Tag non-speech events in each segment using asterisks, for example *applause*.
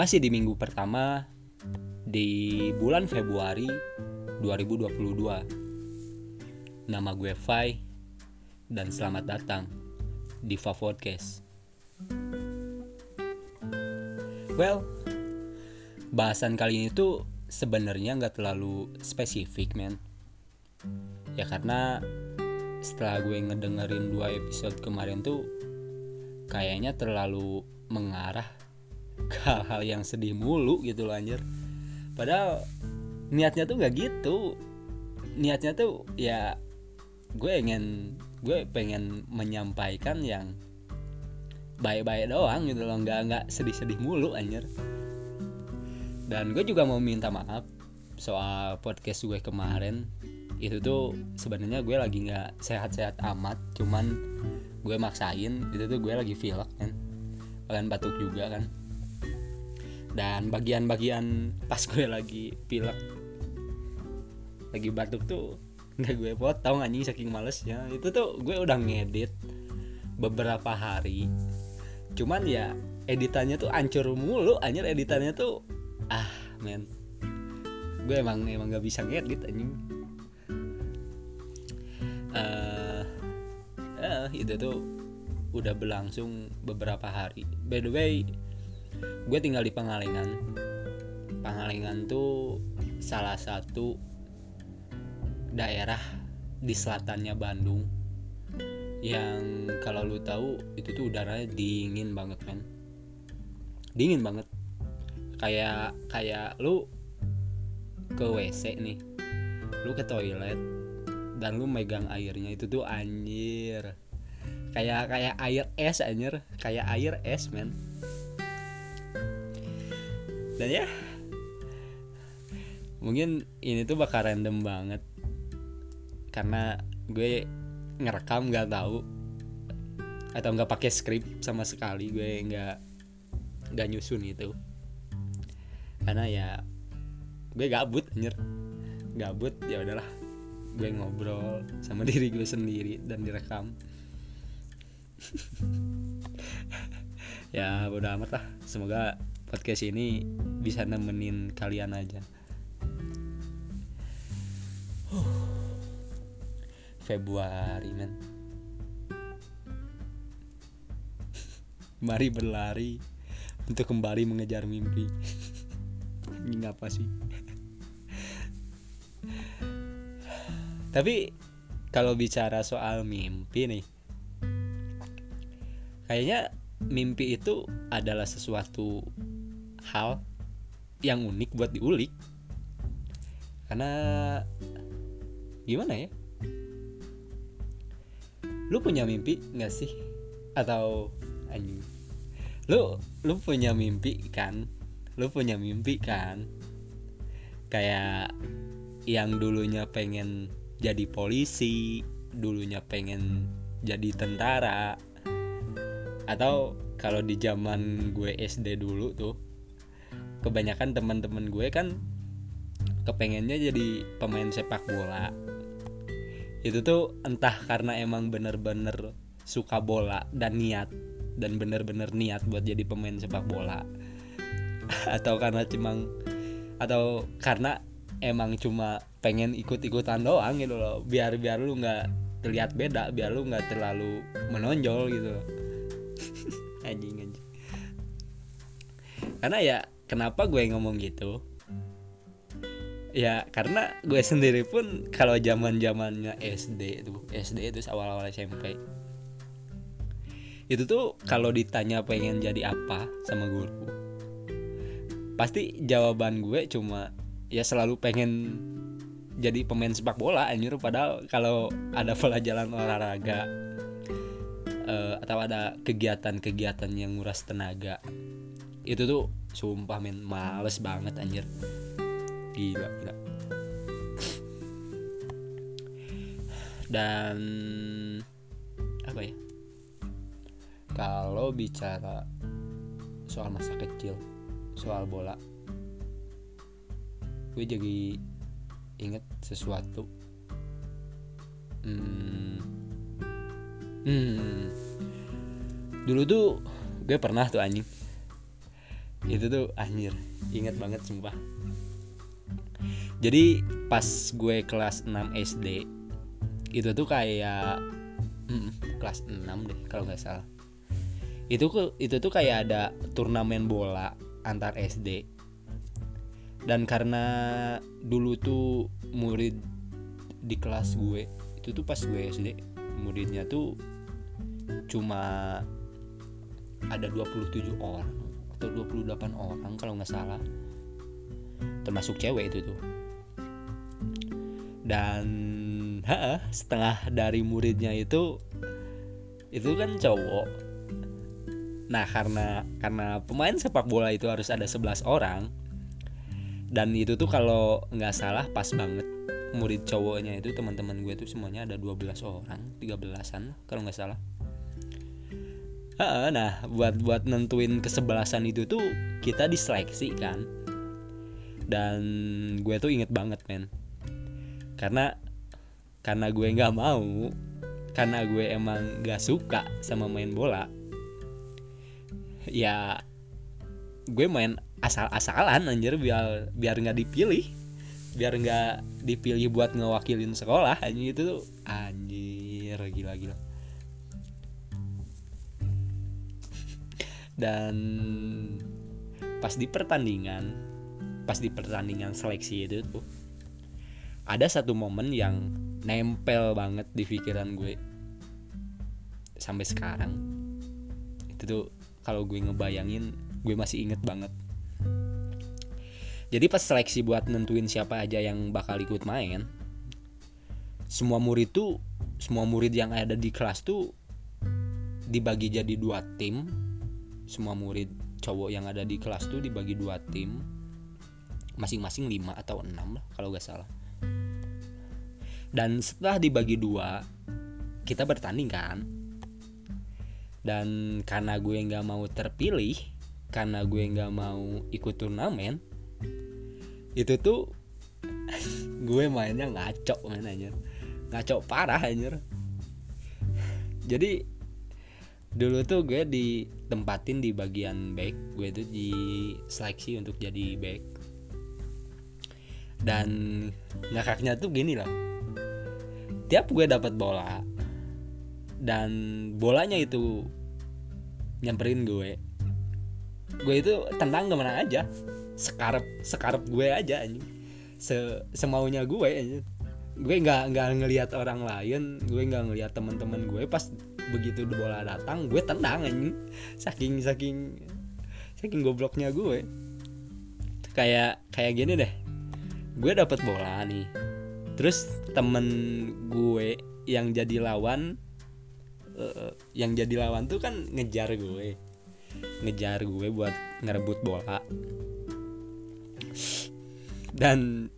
Masih di minggu pertama di bulan Februari 2022. Nama gue Fai dan selamat datang di Fa Podcast. Well, bahasan kali ini tuh sebenarnya nggak terlalu spesifik, men. Ya karena setelah gue ngedengerin dua episode kemarin tuh kayaknya terlalu mengarah hal-hal *laughs* yang sedih mulu gitu loh anjir. Padahal niatnya tuh gak gitu. Niatnya tuh ya gue ingin gue pengen menyampaikan yang baik-baik doang gitu loh nggak nggak sedih-sedih mulu anjir. Dan gue juga mau minta maaf soal podcast gue kemarin. Itu tuh sebenarnya gue lagi nggak sehat-sehat amat cuman gue maksain. Itu tuh gue lagi pilek kan. Kalian batuk juga kan dan bagian-bagian pas gue lagi pilek lagi batuk tuh nggak gue potong anjing saking malesnya. Itu tuh gue udah ngedit beberapa hari. Cuman ya editannya tuh ancur mulu anjir. Editannya tuh ah men. Gue emang emang nggak bisa ngedit anjing. Uh, uh, itu tuh udah berlangsung beberapa hari. By the way gue tinggal di Pangalengan. Pangalengan tuh salah satu daerah di selatannya Bandung yang kalau lu tahu itu tuh udaranya dingin banget men. Dingin banget. Kayak kayak lu ke WC nih lu ke toilet dan lu megang airnya itu tuh anjir. Kayak kayak air es anjir. Kayak air es men dan ya mungkin ini tuh bakal random banget. Karena gue ngerekam nggak tahu. Atau nggak pakai skrip sama sekali gue nggak nggak nyusun itu. Karena ya gue gabut anjir. Gabut ya udahlah. Gue ngobrol sama *laughs* diri gue sendiri dan direkam. *laughs* Ya udah amat lah. Semoga podcast ini bisa nemenin kalian aja Februari men *laughs* Mari berlari untuk kembali mengejar mimpi. *laughs* Ini apa sih? *laughs* Tapi kalau bicara soal mimpi nih, kayaknya mimpi itu adalah sesuatu hal yang unik buat diulik. Karena gimana ya? Lu punya mimpi nggak sih? Atau anjing? Lu lu punya mimpi kan? Lu punya mimpi kan? Kayak yang dulunya pengen jadi polisi, dulunya pengen jadi tentara, atau kalau di zaman gue SD dulu tuh, kebanyakan teman-teman gue kan kepengennya jadi pemain sepak bola. Itu tuh entah karena emang bener-bener suka bola dan niat dan bener-bener niat buat jadi pemain sepak bola. *laughs* Atau karena cuma atau karena emang cuma pengen ikut-ikutan doang gitu loh. Biar biar lu nggak terlihat beda biar lu nggak terlalu menonjol gitu. Loh *laughs* anjing anjing. Karena ya kenapa gue ngomong gitu? Ya karena gue sendiri pun kalau zaman zamannya SD itu SD itu awal awal SMP itu tuh kalau ditanya pengen jadi apa sama guru pasti jawaban gue cuma ya selalu pengen jadi pemain sepak bola anjir. Padahal kalau ada pelajaran olahraga uh, atau ada kegiatan-kegiatan yang nguras tenaga itu tuh sumpah men males banget anjir. Gila gila. Dan apa ya? Kalau bicara soal masa kecil soal bola gue jadi inget sesuatu. Hmm, hmm, dulu tuh gue pernah tuh anjing itu tuh anjir. Inget banget sumpah. Jadi pas gue kelas 6 SD itu tuh kayak mm, kelas 6 deh kalau nggak salah. Itu itu tuh kayak ada turnamen bola antar SD dan karena dulu tuh murid di kelas gue itu tuh pas gue SD muridnya tuh cuma ada 27 orang atau 28 orang kalau nggak salah. Termasuk cewek itu tuh. Dan ha, setengah dari muridnya itu itu kan cowok. Nah karena karena pemain sepak bola itu harus ada 11 orang dan itu tuh kalau nggak salah pas banget murid cowoknya itu teman-teman gue tuh semuanya ada 12 orang 13an kalau nggak salah nah buat buat nentuin kesebelasan itu tuh kita diseleksi kan? Dan gue tuh inget banget men. Karena karena gue nggak mau karena gue emang nggak suka sama main bola ya gue main asal-asalan anjir biar biar nggak dipilih biar nggak dipilih buat ngewakilin sekolah anjir itu tuh anjir gila gila dan pas di pertandingan pas di pertandingan seleksi itu tuh ada satu momen yang nempel banget di pikiran gue. Sampai sekarang. Itu tuh kalau gue ngebayangin gue masih inget banget. Jadi pas seleksi buat nentuin siapa aja yang bakal ikut main semua murid tuh semua murid yang ada di kelas tuh dibagi jadi dua tim semua murid cowok yang ada di kelas tuh dibagi dua tim. Masing-masing lima atau enam lah kalau gak salah. Dan setelah dibagi dua kita bertanding kan? Dan karena gue nggak mau terpilih karena gue nggak mau ikut turnamen itu tuh *laughs* gue mainnya ngaco main aja ngaco parah anjir. Jadi dulu tuh gue ditempatin di bagian back gue tuh di seleksi untuk jadi back. Dan ngakaknya tuh gini lah. Tiap gue dapat bola dan bolanya itu nyamperin gue gue itu tendang ke mana aja. Sekarep sekarep gue aja anjing. Se semaunya gue anjing. Gue nggak nggak ngelihat orang lain gue nggak ngelihat teman-teman gue pas begitu bola datang gue tendang anjing. Saking saking saking gobloknya gue. Kayak kayak gini deh. Gue dapat bola nih. Terus temen gue yang jadi lawan uh, yang jadi lawan tuh kan ngejar gue. Ngejar gue buat ngerebut bola. Dan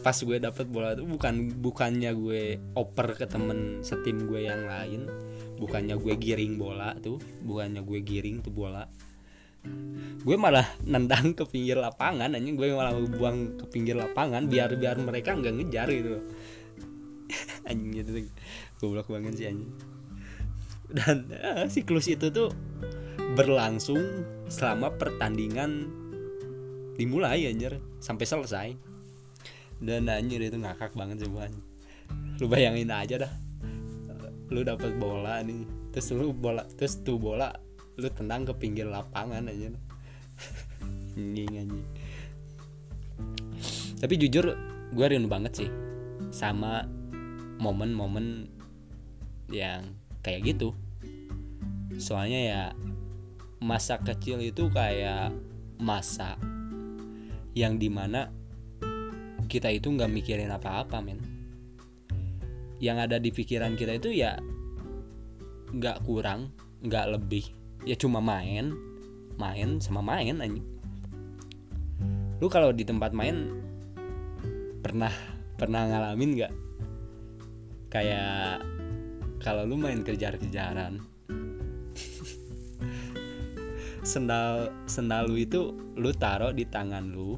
pas gue dapet bola tuh bukan bukannya gue oper ke temen setim gue yang lain bukannya gue giring bola tuh bukannya gue giring tuh bola. Gue malah nendang ke pinggir lapangan anjing. Gue malah buang ke pinggir lapangan biar biar mereka nggak ngejar gitu. *laughs* Anjing gitu goblok banget sih anjing. Dan uh, siklus itu tuh berlangsung selama pertandingan dimulai anjir sampai selesai. Dan anjir itu ngakak banget sih lu bayangin aja dah lu dapat bola nih. Terus lu bola terus tuh bola lu tenang ke pinggir lapangan aja. Anjing anjing. Tapi jujur gue rindu banget sih sama momen-momen yang kayak gitu. Soalnya ya masa kecil itu kayak masa yang di mana kita itu nggak mikirin apa-apa men yang ada di pikiran kita itu ya nggak kurang nggak lebih. Ya cuma main main sama main anjing lu kalau di tempat main pernah pernah ngalamin nggak? Kayak kalau lu main kejar-kejaran *laughs* sendal sendal lu itu lu taruh di tangan lu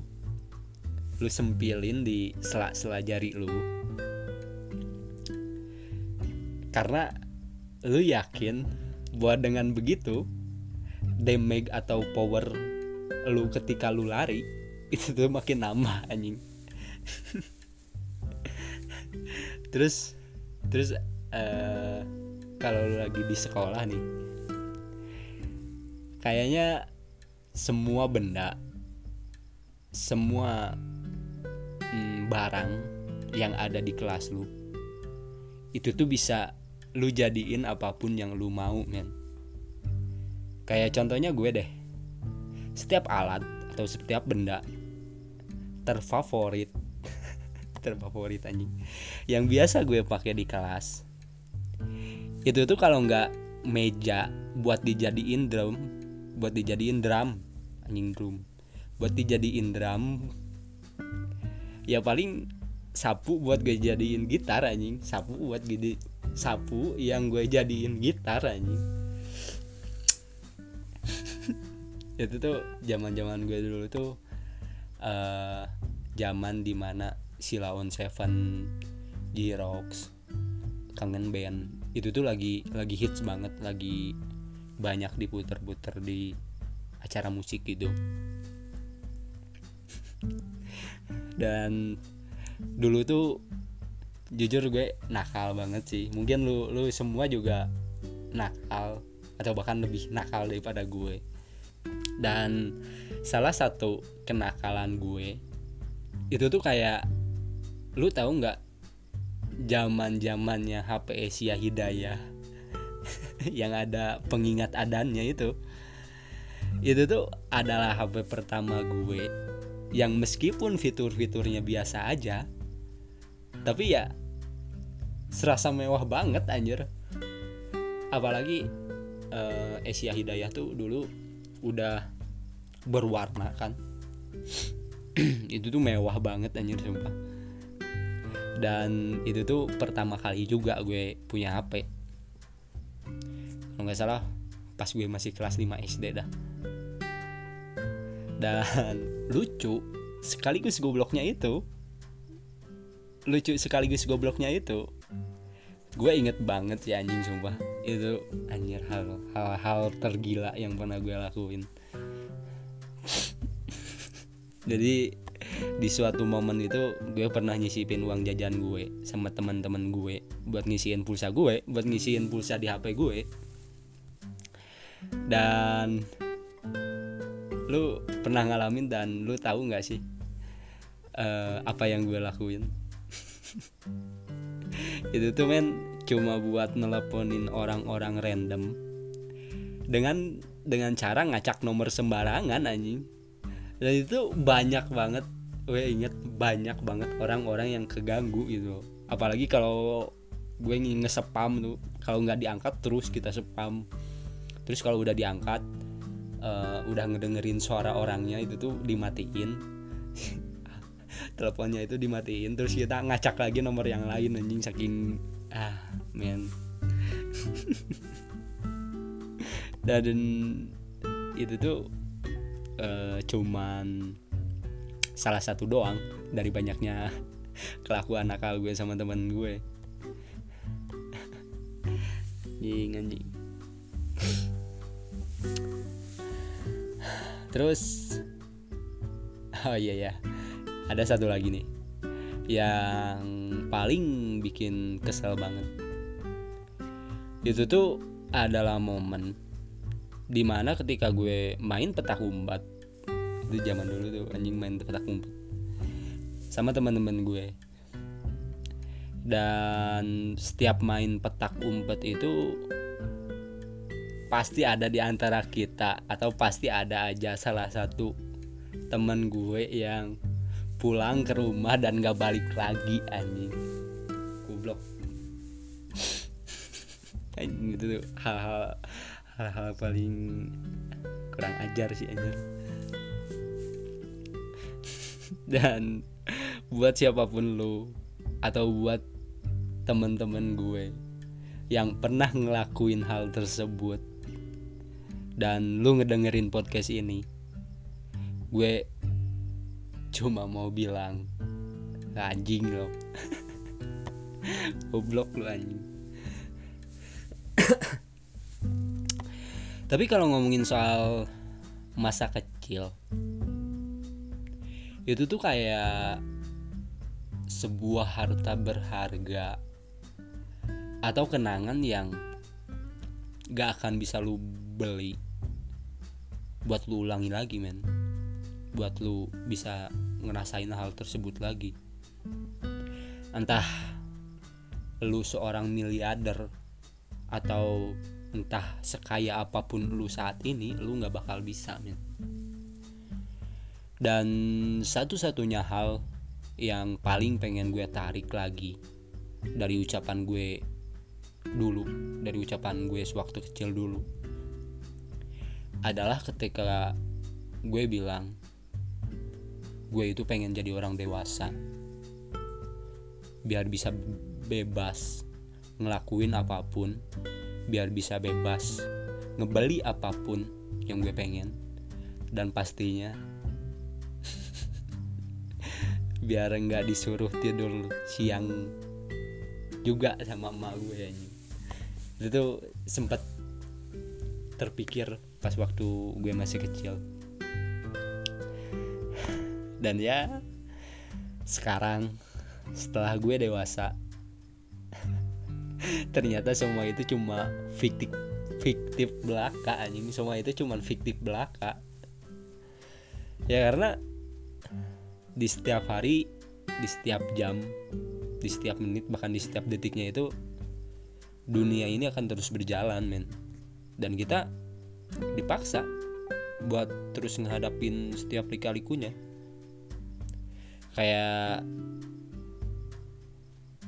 lu sempilin di sela-sela jari lu karena lu yakin buat dengan begitu damage atau power lu ketika lu lari *laughs* itu tuh makin nambah anjing. *laughs* Terus terus uh, kalau lu lagi di sekolah nih kayaknya semua benda semua mm, barang yang ada di kelas lu itu tuh bisa lu jadiin apa pun yang lu mau men. Kayak contohnya gue deh. Setiap alat atau setiap benda terfavorit. *laughs* Terfavorit anjing. Yang biasa gue pakai di kelas. Itu tuh kalau nggak meja buat dijadiin drum buat dijadiin drum anjing drum. Buat dijadiin drum ya paling sapu buat gue jadiin gitar anjing. Sapu buat gede sapu yang gue jadiin gitar anjing. Itu tuh zaman zaman gue dulu tuh uh, zaman di mana Silaon Seven J-Rocks kangen band itu tuh lagi lagi hits banget lagi banyak diputer-puter di acara musik gitu dan dulu tuh jujur gue nakal banget sih. Mungkin lu lu semua juga nakal atau bahkan lebih nakal daripada gue. Dan salah satu kenakalan gue itu tuh kayak lu tahu nggak zaman zamannya HP Asia Hidayah *laughs* yang ada pengingat adannya itu? Itu tuh adalah HP pertama gue yang meskipun fitur-fiturnya biasa aja tapi ya serasa mewah banget anjir. Apalagi uh, Asia Hidayah tuh dulu udah berwarna kan. *clears throat* Itu tuh mewah banget anjir sumpah. Dan itu tuh pertama kali juga gue punya HP kalau nggak salah pas gue masih kelas 5 SD dah. Dan lucu sekaligus gobloknya itu lucu sekaligus gobloknya itu gue inget banget ya anjing sumpah. Itu anjir hal hal hal tergila yang pernah gue lakuin. *laughs* Jadi di suatu momen itu gue pernah nyisipin uang jajan gue sama teman-teman gue buat ngisiin pulsa gue buat ngisiin pulsa di HP gue dan lu pernah ngalamin dan lu tahu nggak sih uh, apa yang gue lakuin *laughs* itu tuh men cuma buat nelponin orang-orang random. Dengan dengan cara ngacak nomor sembarangan anjing. Dan itu banyak banget gue inget banyak banget orang-orang yang keganggu gitu. Apalagi kalau gue nge-spam tuh kalau nggak diangkat terus kita spam. Terus kalau udah diangkat uh, udah ngedengerin suara orangnya itu tuh dimatiin *laughs* teleponnya itu dimatiin terus kita ngacak lagi nomor yang lain anjing saking ah men. *laughs* Dan itu tuh uh, cuman salah satu doang dari banyaknya *laughs* kelakuan nakal gue sama temen gue. Anjing anjing. Terus oh iya ya ada satu lagi nih yang paling bikin kesel banget. Itu tuh adalah momen di mana ketika gue main petak umpet itu zaman dulu tuh anjing main petak umpet sama teman-teman gue. Dan setiap main petak umpet itu pasti ada di antara kita atau pasti ada aja salah satu temen gue yang pulang ke rumah dan gak balik lagi anjing. Goblok. *laughs* Anjing itu tuh hal-hal paling kurang ajar sih anjir *laughs* dan buat siapa pun lu atau buat temen-temen gue yang pernah ngelakuin hal tersebut dan lu ngedengerin podcast ini gue cuma mau bilang anjing lo. Goblok lu anjing. Tapi kalau ngomongin soal masa kecil itu tuh kayak sebuah harta berharga atau kenangan yang gak akan bisa lu beli buat lu ulangi lagi men buat lu bisa ngerasain hal tersebut lagi. Entah lu seorang miliarder atau entah sekaya apa pun lu saat ini lu nggak bakal bisa men. Dan satu-satunya hal yang paling pengen gue tarik lagi dari ucapan gue dulu dari ucapan gue sewaktu kecil dulu adalah ketika gue bilang gue itu pengen jadi orang dewasa. Biar bisa bebas ngelakuin apa pun. Biar bisa bebas ngebeli apa pun yang gue pengen. Dan pastinya *laughs* biar nggak disuruh tidur siang juga sama emak gue ini itu sempat terpikir pas waktu gue masih kecil dan ya sekarang setelah gue dewasa *laughs* ternyata semua itu cuma fiktif fiktif belaka anjing. Semua itu cuma fiktif belaka. Ya karena di setiap hari di setiap jam di setiap menit bahkan di setiap detiknya itu dunia ini akan terus berjalan men. Dan kita dipaksa buat terus menghadapin setiap lika-likunya kayak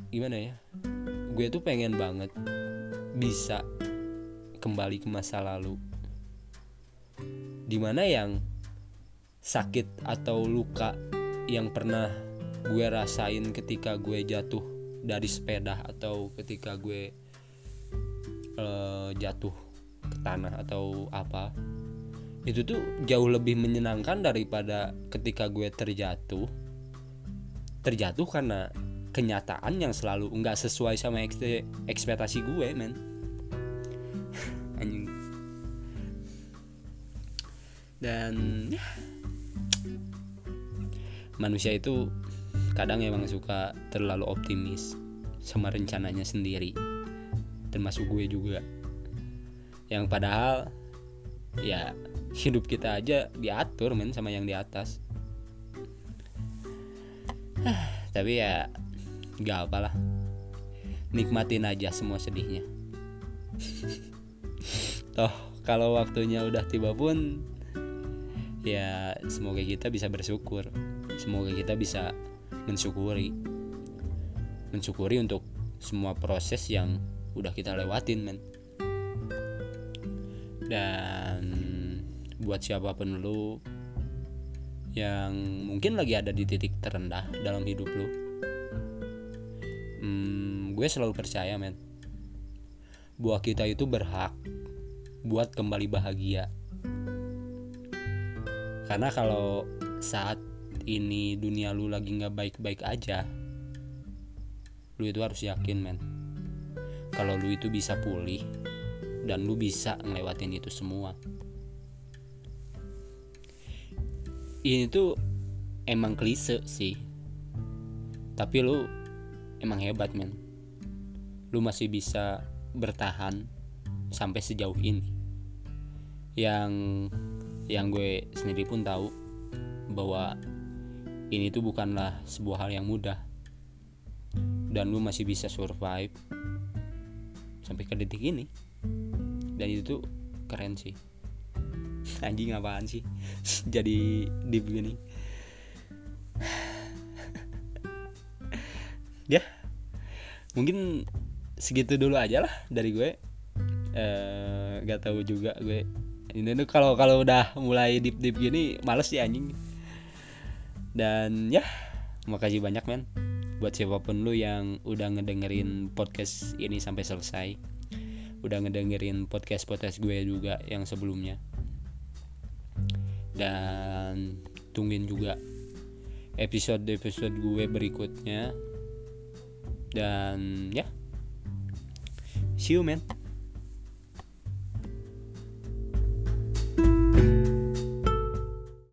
gimana ya? Gue tuh pengen banget bisa kembali ke masa lalu. Di mana yang sakit atau luka yang pernah gue rasain ketika gue jatuh dari sepeda atau ketika gue uh, jatuh ke tanah atau apa itu tuh jauh lebih menyenangkan daripada ketika gue terjatuh terjatuh karena kenyataan yang selalu nggak sesuai sama ekspektasi gue men. *laughs* Dan ya, manusia itu kadang emang suka terlalu optimis sama rencananya sendiri termasuk gue juga. Yang padahal ya hidup kita aja diatur men sama yang di atas tapi ya gak apalah. Nikmatin aja semua sedihnya. Toh kalau waktunya udah tiba pun ya semoga kita bisa bersyukur. Semoga kita bisa mensyukuri. Mensyukuri untuk semua proses yang udah kita lewatin men. Dan buat siapa pun lu yang mungkin lagi ada di titik terendah dalam hidup lu? Hmm, gue selalu percaya men. Buah kita itu berhak buat kembali bahagia. Karena kalau saat ini dunia lu lagi nggak baik-baik aja lu itu harus yakin men. Kalau lu itu bisa pulih dan lu bisa ngelewatin itu semua ini tuh emang klise sih. Tapi lu emang hebat men. Lu masih bisa bertahan sampai sejauh ini. Yang yang gue sendiri pun tahu bahwa ini tuh bukanlah sebuah hal yang mudah. Dan lu masih bisa survive sampai ke detik ini. Dan itu tuh keren sih anjing apaan sih? *laughs* Jadi di begini *sighs* ya mungkin segitu dulu aja lah dari gue. Eh gak tahu juga gue. Ini tuh kalau kalau udah mulai deep deep gini males sih anjing. Dan ya makasih banyak men. Buat siapa pun lu yang udah ngedengerin podcast ini sampai selesai. Udah ngedengerin podcast podcast gue juga yang sebelumnya dan tungguin juga episode episode gue berikutnya. Dan ya see you man